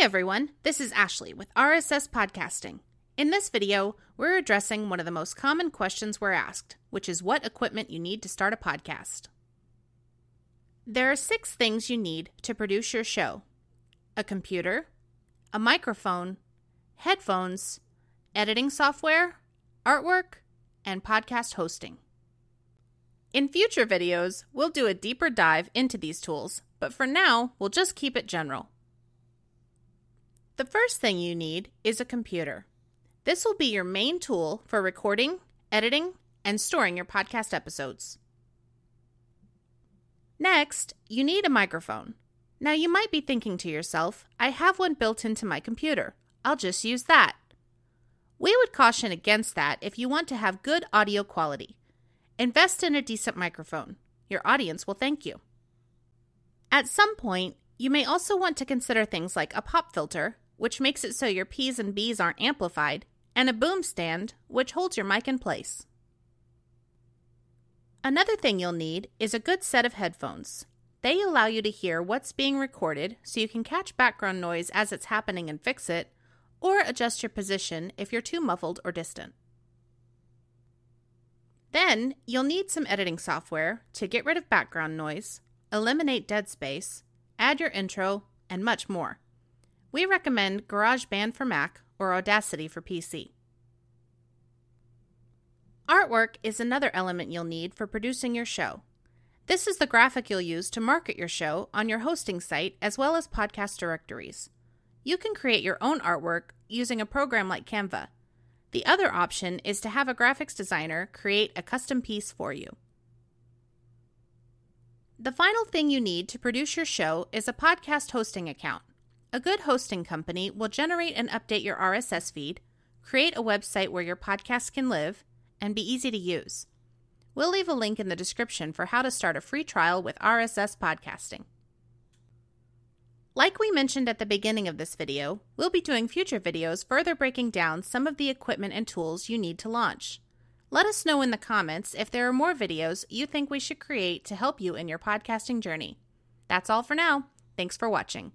everyone, this is Ashley with RSS Podcasting. In this video, we're addressing one of the most common questions we're asked, which is what equipment you need to start a podcast. There are six things you need to produce your show a computer, a microphone, headphones, editing software, artwork, and podcast hosting. In future videos, we'll do a deeper dive into these tools, but for now, we'll just keep it general. The first thing you need is a computer. This will be your main tool for recording, editing, and storing your podcast episodes. Next, you need a microphone. Now, you might be thinking to yourself, I have one built into my computer. I'll just use that. We would caution against that if you want to have good audio quality. Invest in a decent microphone. Your audience will thank you. At some point, you may also want to consider things like a pop filter, which makes it so your P's and B's aren't amplified, and a boom stand, which holds your mic in place. Another thing you'll need is a good set of headphones. They allow you to hear what's being recorded so you can catch background noise as it's happening and fix it, or adjust your position if you're too muffled or distant. Then, you'll need some editing software to get rid of background noise, eliminate dead space, add your intro, and much more. We recommend GarageBand for Mac or Audacity for PC. Artwork is another element you'll need for producing your show. This is the graphic you'll use to market your show on your hosting site as well as podcast directories. You can create your own artwork using a program like Canva. The other option is to have a graphics designer create a custom piece for you. The final thing you need to produce your show is a podcast hosting account. A good hosting company will generate and update your RSS feed, create a website where your podcast can live, and be easy to use. We'll leave a link in the description for how to start a free trial with RSS podcasting. Like we mentioned at the beginning of this video, we'll be doing future videos further breaking down some of the equipment and tools you need to launch. Let us know in the comments if there are more videos you think we should create to help you in your podcasting journey. That's all for now. Thanks for watching.